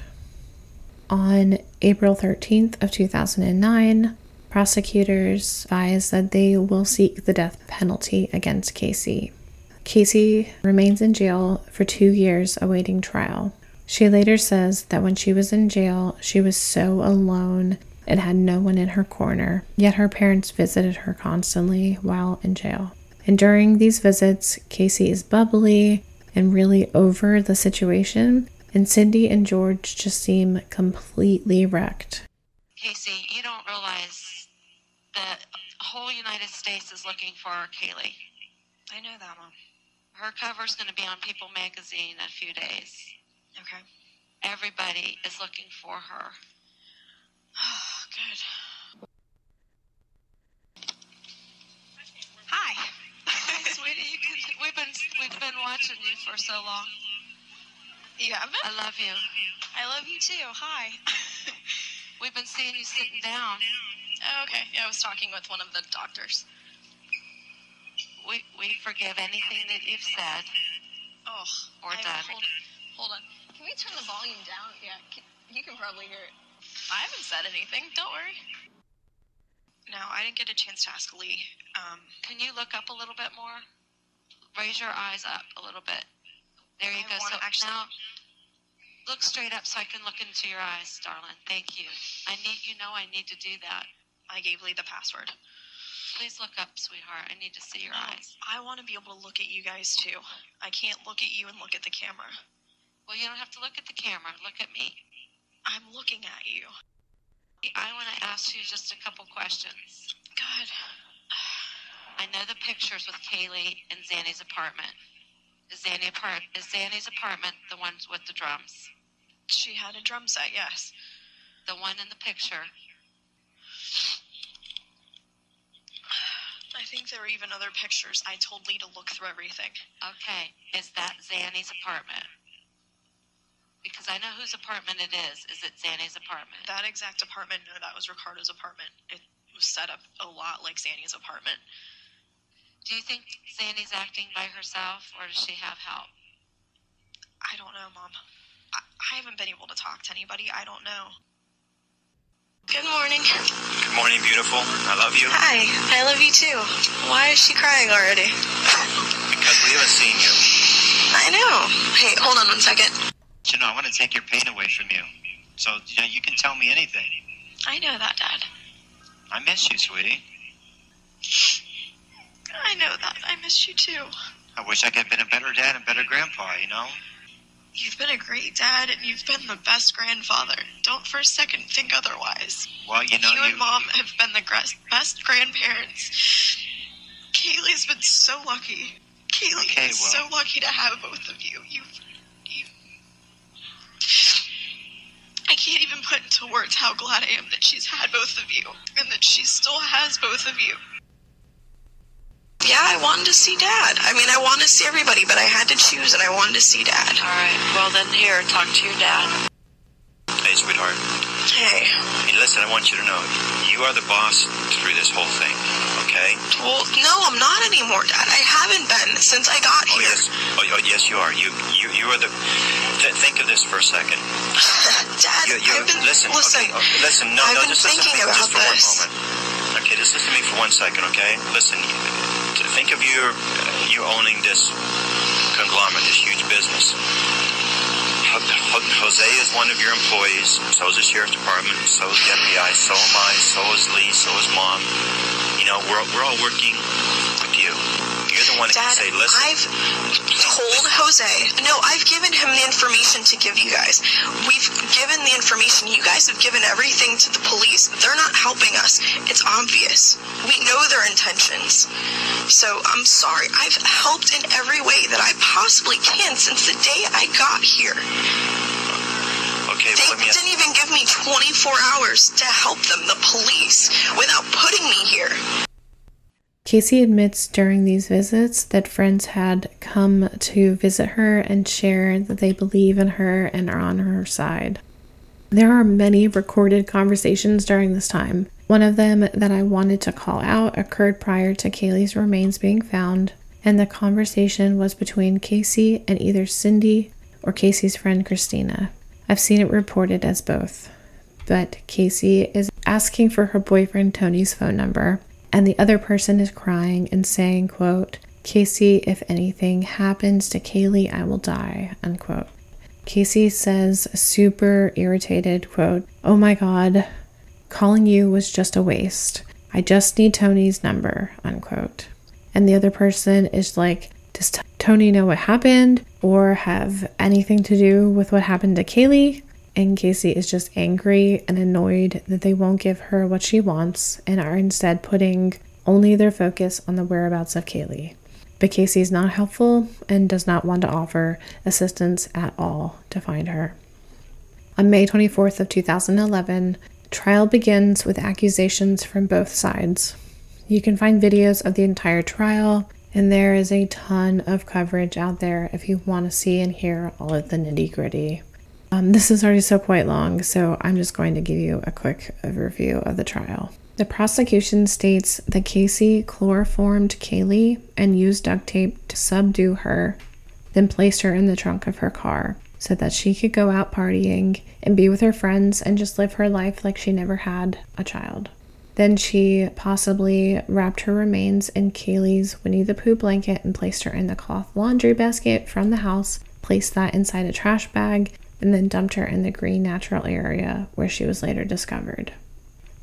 On April 13th of 2009, prosecutors advise that they will seek the death penalty against Casey. Casey remains in jail for two years awaiting trial. She later says that when she was in jail, she was so alone and had no one in her corner, yet her parents visited her constantly while in jail. And during these visits, Casey is bubbly and really over the situation, and Cindy and George just seem completely wrecked. Casey, you don't realize that whole United States is looking for Caylee. I know that, Mom. Her cover's going to be on People magazine in a few days. Okay. Everybody is looking for her. Oh, good. Hi. Hi, sweetie. You can, we've been we've been watching you for so long. You have I love you. I love you too. Hi. [laughs] We've been seeing you sitting down. oh, okay. Yeah, I was talking with one of the doctors. We we forgive anything that you've said. Oh. Or I- done. Hold, hold on. Can we turn the volume down? Yeah. Can, you can probably hear it. I haven't said anything. Don't worry. No, I didn't get a chance to ask Lee. Um, Can you look up a little bit more? Raise your eyes up a little bit. There you I go. So actually- now look straight up so I can look into your eyes, darling. Thank you. I need you know I need to do that. I gave Lee the password. Please look up, sweetheart. I need to see your Um, eyes. I want to be able to look at you guys too. I can't look at you and look at the camera. Well, you don't have to look at the camera. Look at me. I'm looking at you. I want to ask you just a couple questions. God. I know the pictures with Caylee in Zanny's apartment. Is Zanny apart? Is Zanny's apartment the ones with the drums? She had a drum set, yes. The one in the picture. I think there are even other pictures. I told Lee to look through everything. Okay, is that Zanny's apartment? Because I know whose apartment it is. Is it Zanny's apartment? That exact apartment, no, that was Ricardo's apartment. It was set up a lot like Zanny's apartment. Do you think Zanny's acting by herself, or does she have help? I don't know, Mom. I, I haven't been able to talk to anybody. I don't know. Good morning. Good morning, beautiful. I love you Hi, I love you too. Why is she crying already? because we haven't seen you. I know. Hey, hold on one second. You know, I want to take your pain away from you. So, you know, you can tell me anything. I know that, Dad. I miss you, sweetie. I know that. I miss you too. I wish I could have been a better dad and better grandpa, you know? You've been a great dad and you've been the best grandfather. Don't for a second think otherwise. Well, you know, you, you. and Mom have been the best grandparents. Caylee's been so lucky. Caylee Okay, is well- so lucky to have both of you. You've, you. I can't even put into words how glad I am that she's had both of you and that she still has both of you. Yeah, I wanted to see Dad. I mean, I wanted to see everybody, but I had to choose, and I wanted to see Dad. All right. Well, then here, talk to your dad. Hey, sweetheart. Hey. Hey, listen, I want you to know you are the boss through this whole thing, okay? Well, no, I'm not anymore, Dad. I haven't been since I got here. Oh, here. yes. Oh, oh, yes, you are. You, you, you are the. Th- think of this for a second. [laughs] Dad, You, you, I've been listen, listen. okay, okay, listen. No, I've no, been just listen to thinking me just for this. one moment. Okay, just listen to me for one second, okay? Listen, you- think of you, you owning this conglomerate, this huge business. Jose is one of your employees. So is the sheriff's department. So is the FBI. So am I. So is Lee. So is mom. You know, we're we're all working. You're the one that Dad, say, "Listen." I've told Jose. No, I've given him the information to give you guys. We've given the information. You guys have given everything to the police. They're not helping us. It's obvious. We know their intentions. So I'm sorry. I've helped in every way that I possibly can since the day I got here. Okay, They well, let me ask. didn't even give me 24 hours to help them, the police, without putting me here. Casey admits during these visits that friends had come to visit her and share that they believe in her and are on her side. There are many recorded conversations during this time. One of them that I wanted to call out occurred prior to Caylee's remains being found, and the conversation was between Casey and either Cindy or Casey's friend Christina. I've seen it reported as both, but Casey is asking for her boyfriend Tony's phone number and the other person is crying and saying, quote, Casey, if anything happens to Caylee, I will die, unquote. Casey says, super irritated, quote, Oh my god, calling you was just a waste. I just need Tony's number, unquote. And the other person is like, Does Tony know what happened or have anything to do with what happened to Caylee? And Casey is just angry and annoyed that they won't give her what she wants and are instead putting only their focus on the whereabouts of Caylee. But Casey is not helpful and does not want to offer assistance at all to find her. On May 24th of 2011, trial begins with accusations from both sides. You can find videos of the entire trial, and there is a ton of coverage out there if you want to see and hear all of the nitty gritty. Um, this is already so quite long, so I'm just going to give you a quick overview of the trial. The prosecution states that Casey chloroformed Caylee and used duct tape to subdue her, then placed her in the trunk of her car so that she could go out partying and be with her friends and just live her life like she never had a child. Then she possibly wrapped her remains in Caylee's Winnie the Pooh blanket and placed her in the cloth laundry basket from the house, placed that inside a trash bag, and then dumped her in the green natural area where she was later discovered.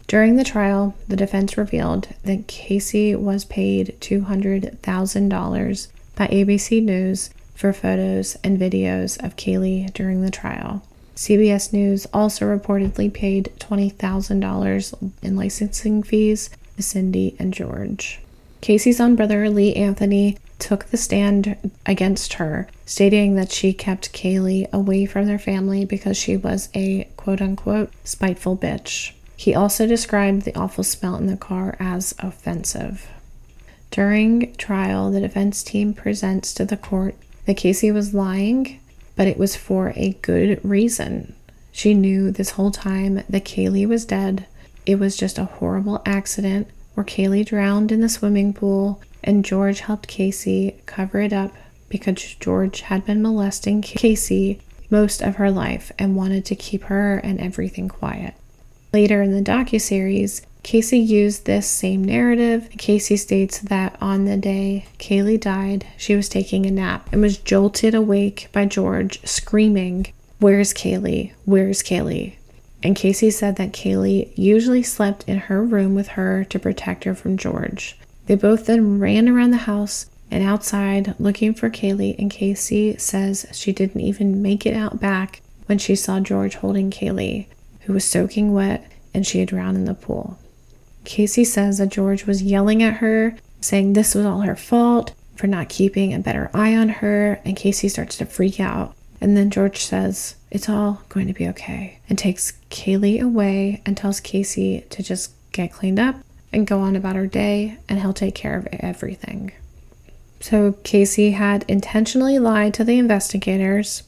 During the trial, the defense revealed that Casey was paid $200,000 by ABC News for photos and videos of Caylee during the trial. CBS News also reportedly paid $20,000 in licensing fees to Cindy and George. Casey's own brother, Lee Anthony, took the stand against her, stating that she kept Caylee away from their family because she was a quote unquote spiteful bitch. He also described the awful smell in the car as offensive. During trial, the defense team presents to the court that Casey was lying but it was for a good reason. She knew this whole time that Caylee was dead. It was just a horrible accident where Caylee drowned in the swimming pool and George helped Casey cover it up because George had been molesting Casey most of her life and wanted to keep her and everything quiet. Later in the docu-series, Casey used this same narrative. Casey states that on the day Caylee died, she was taking a nap and was jolted awake by George screaming, Where's Caylee? Where's Caylee? And Casey said that Caylee usually slept in her room with her to protect her from George. They both then ran around the house and outside looking for Caylee, and Casey says she didn't even make it out back when she saw George holding Caylee, who was soaking wet and she had drowned in the pool. Casey says that George was yelling at her, saying this was all her fault for not keeping a better eye on her, and Casey starts to freak out. And then George says, It's all going to be okay, and takes Caylee away and tells Casey to just get cleaned up and go on about her day, and he'll take care of everything. So Casey had intentionally lied to the investigators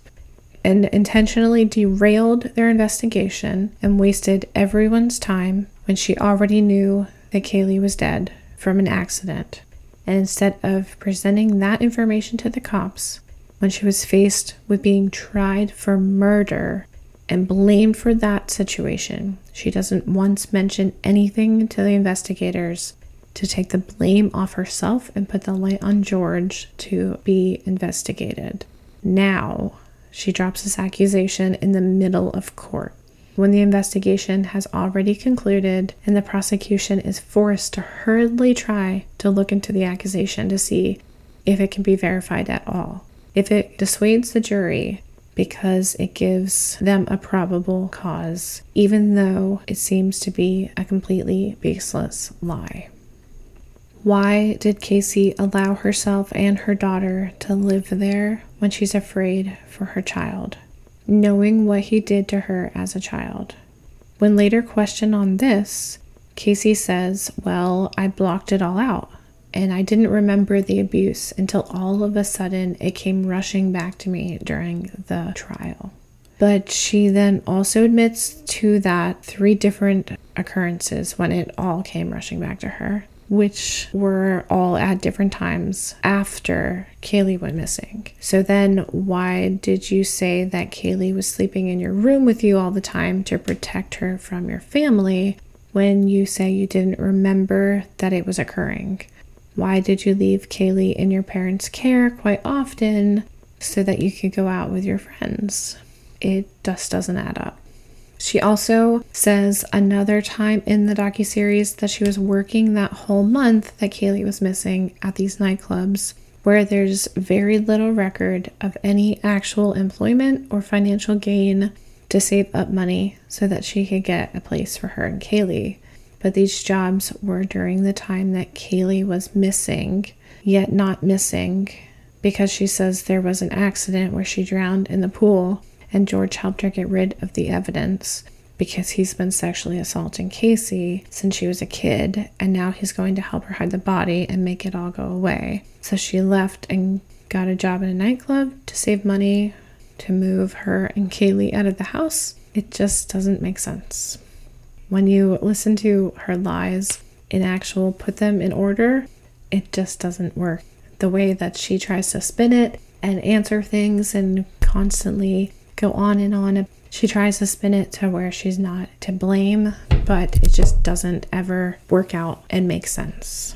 and intentionally derailed their investigation and wasted everyone's time when she already knew that Caylee was dead from an accident. And instead of presenting that information to the cops, when she was faced with being tried for murder and blamed for that situation, she doesn't once mention anything to the investigators to take the blame off herself and put the light on George to be investigated. Now, she drops this accusation in the middle of court when the investigation has already concluded and the prosecution is forced to hurriedly try to look into the accusation to see if it can be verified at all. If it dissuades the jury because it gives them a probable cause, even though it seems to be a completely baseless lie. Why did Casey allow herself and her daughter to live there when she's afraid for her child? knowing what he did to her as a child. When later questioned on this, Casey says, Well, I blocked it all out, and I didn't remember the abuse until all of a sudden it came rushing back to me during the trial. But she then also admits to that three different occurrences when it all came rushing back to her which were all at different times after Caylee went missing. So then, why did you say that Caylee was sleeping in your room with you all the time to protect her from your family when you say you didn't remember that it was occurring? Why did you leave Caylee in your parents' care quite often so that you could go out with your friends? It just doesn't add up. She also says another time in the docu-series that she was working that whole month that Caylee was missing at these nightclubs where there's very little record of any actual employment or financial gain to save up money so that she could get a place for her and Caylee. But these jobs were during the time that Caylee was missing, yet not missing, because she says there was an accident where she drowned in the pool and George helped her get rid of the evidence because he's been sexually assaulting Casey since she was a kid, and now he's going to help her hide the body and make it all go away. So she left and got a job in a nightclub to save money to move her and Caylee out of the house. It just doesn't make sense. When you listen to her lies in actual put them in order, it just doesn't work. The way that she tries to spin it and answer things and constantly go on and on. She tries to spin it to where she's not to blame, but it just doesn't ever work out and make sense.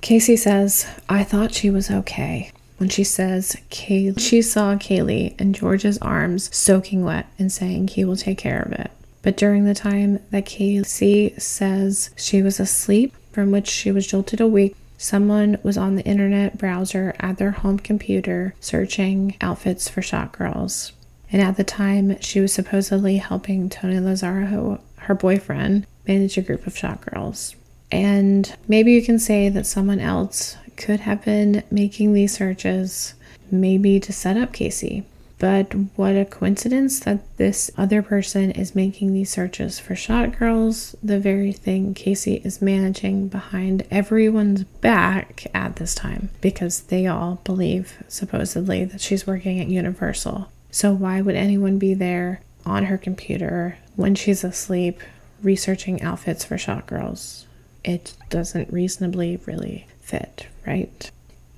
Casey says, I thought she was okay. When she says she saw Caylee in George's arms soaking wet and saying he will take care of it. But during the time that Casey says she was asleep, from which she was jolted awake, someone was on the internet browser at their home computer searching outfits for shot girls. And at the time, she was supposedly helping Tony Lazzaro, her boyfriend, manage a group of shot girls. And maybe you can say that someone else could have been making these searches, maybe to set up Casey. But what a coincidence that this other person is making these searches for shot girls, the very thing Casey is managing behind everyone's back at this time, because they all believe, supposedly, that she's working at Universal. So, why would anyone be there on her computer when she's asleep researching outfits for shot girls? It doesn't reasonably really fit, right?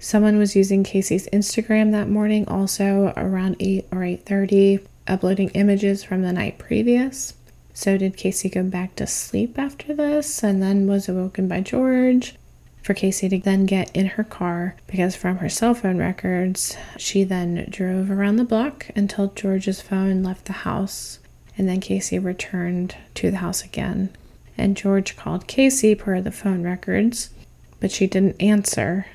Someone was using Casey's Instagram that morning also around 8 or 8:30 uploading images from the night previous. So did Casey go back to sleep after this and then was awoken by George? For Casey to then get in her car because from her cell phone records, she then drove around the block until George's phone left the house and then Casey returned to the house again. And George called Casey per the phone records, but she didn't answer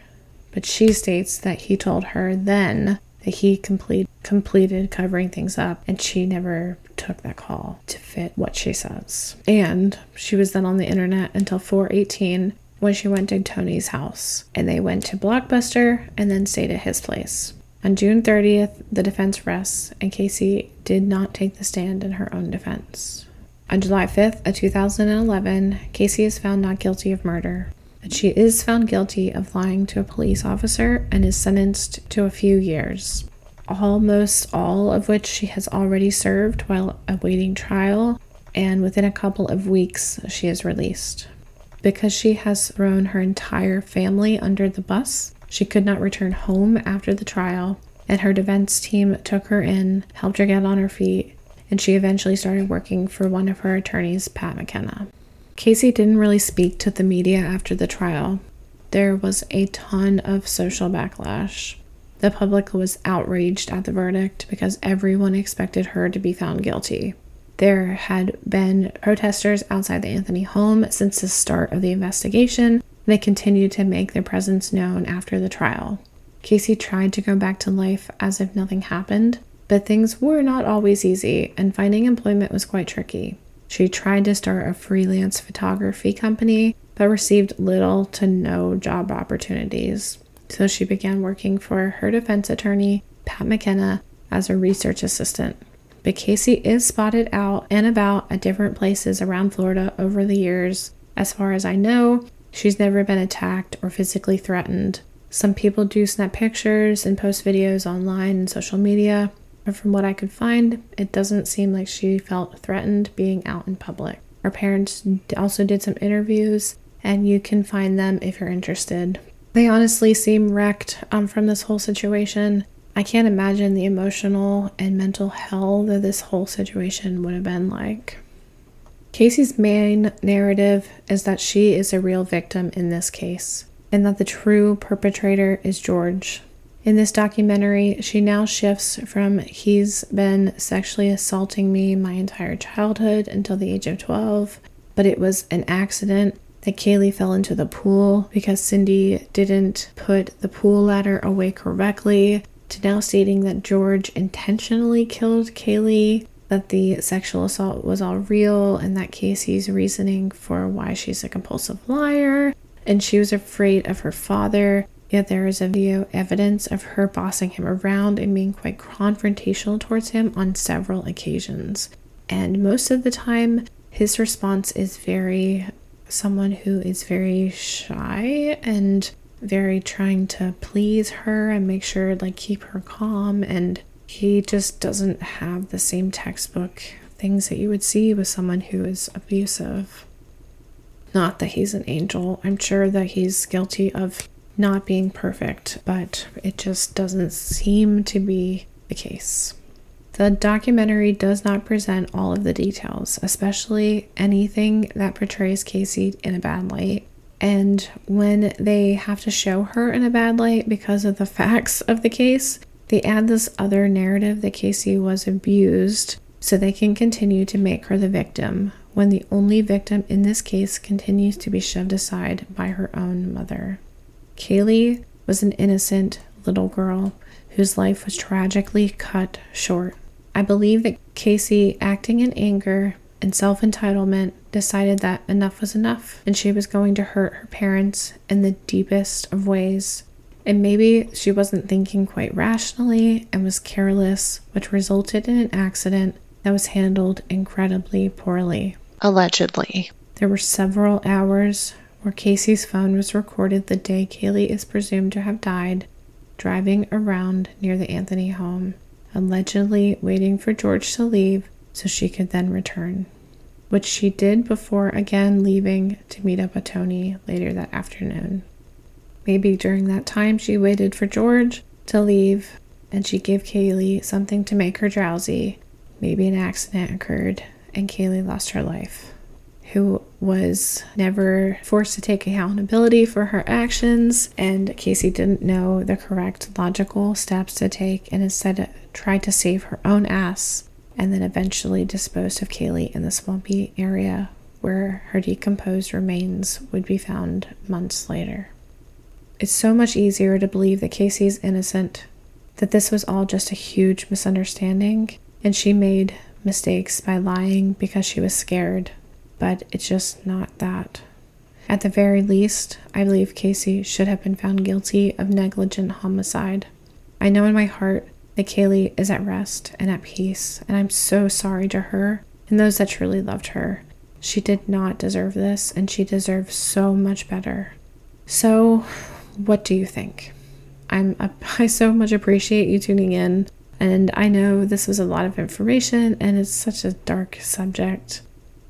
but she states that he told her then that he complete, completed covering things up and she never took that call to fit what she says. And she was then on the internet until 418 when she went to Tony's house and they went to Blockbuster and then stayed at his place. On June 30th, the defense rests and Casey did not take the stand in her own defense. On July 5th of 2011, Casey is found not guilty of murder but she is found guilty of lying to a police officer and is sentenced to a few years, almost all of which she has already served while awaiting trial, and within a couple of weeks, she is released. Because she has thrown her entire family under the bus, she could not return home after the trial, and her defense team took her in, helped her get on her feet, and she eventually started working for one of her attorneys, Pat McKenna. Casey didn't really speak to the media after the trial. There was a ton of social backlash. The public was outraged at the verdict because everyone expected her to be found guilty. There had been protesters outside the Anthony home since the start of the investigation. They continued to make their presence known after the trial. Casey tried to go back to life as if nothing happened, but things were not always easy, and finding employment was quite tricky. She tried to start a freelance photography company, but received little to no job opportunities. So she began working for her defense attorney, Pat McKenna, as a research assistant. But Casey is spotted out and about at different places around Florida over the years. As far as I know, she's never been attacked or physically threatened. Some people do snap pictures and post videos online and social media, but from what I could find, it doesn't seem like she felt threatened being out in public. Her parents also did some interviews, and you can find them if you're interested. They honestly seem wrecked um, from this whole situation. I can't imagine the emotional and mental hell that this whole situation would have been like. Casey's main narrative is that she is a real victim in this case, and that the true perpetrator is George, in this documentary, she now shifts from he's been sexually assaulting me my entire childhood until the age of 12, but it was an accident that Caylee fell into the pool because Cindy didn't put the pool ladder away correctly, to now stating that George intentionally killed Caylee, that the sexual assault was all real, and that Casey's reasoning for why she's a compulsive liar, and she was afraid of her father Yet there is a video evidence of her bossing him around and being quite confrontational towards him on several occasions. And most of the time, his response is very someone who is very shy and very trying to please her and make sure like keep her calm and he just doesn't have the same textbook things that you would see with someone who is abusive. Not that he's an angel. I'm sure that he's guilty of not being perfect, but it just doesn't seem to be the case. The documentary does not present all of the details, especially anything that portrays Casey in a bad light. And when they have to show her in a bad light because of the [laughs] facts of the case, they add this other narrative that Casey was abused so they can continue to make her the victim when the only victim in this case continues to be shoved aside by her own mother. Caylee was an innocent little girl whose life was tragically cut short. I believe that Casey, acting in anger and self entitlement, decided that enough was enough and she was going to hurt her parents in the deepest of ways. And maybe she wasn't thinking quite rationally and was careless, which resulted in an accident that was handled incredibly poorly. Allegedly. There were several hours where Casey's phone was recorded the day Caylee is presumed to have died, driving around near the Anthony home, allegedly waiting for George to leave so she could then return, which she did before again leaving to meet up with Tony later that afternoon. Maybe during that time she waited for George to leave and she gave Caylee something to make her drowsy. Maybe an accident occurred and Caylee lost her life who was never forced to take accountability for her actions, and Casey didn't know the correct logical steps to take and instead tried to save her own ass and then eventually disposed of Caylee in the swampy area where her decomposed remains would be found months later. It's so much easier to believe that Casey's innocent, that this was all just a huge misunderstanding, and she made mistakes by lying because she was scared but it's just not that. At the very least, I believe Casey should have been found guilty of negligent homicide. I know in my heart that Caylee is at rest and at peace, and I'm so sorry to her and those that truly loved her. She did not deserve this, and she deserves so much better. So, what do you think? I'm [laughs] I so much appreciate you tuning in, and I know this was a lot of information and it's such a dark subject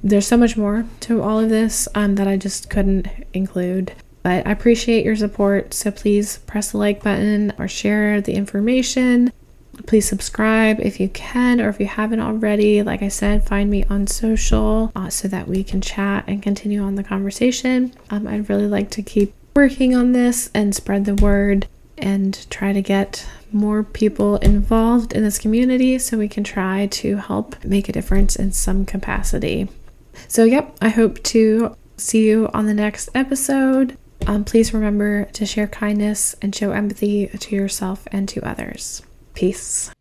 there's so much more to all of this um, that I just couldn't include. But I appreciate your support. So please press the like button or share the information. Please subscribe if you can or if you haven't already. Like I said, find me on social uh, so that we can chat and continue on the conversation. Um, I'd really like to keep working on this and spread the word and try to get more people involved in this community so we can try to help make a difference in some capacity. So, yep, I hope to see you on the next episode. Um, please remember to share kindness and show empathy to yourself and to others. Peace.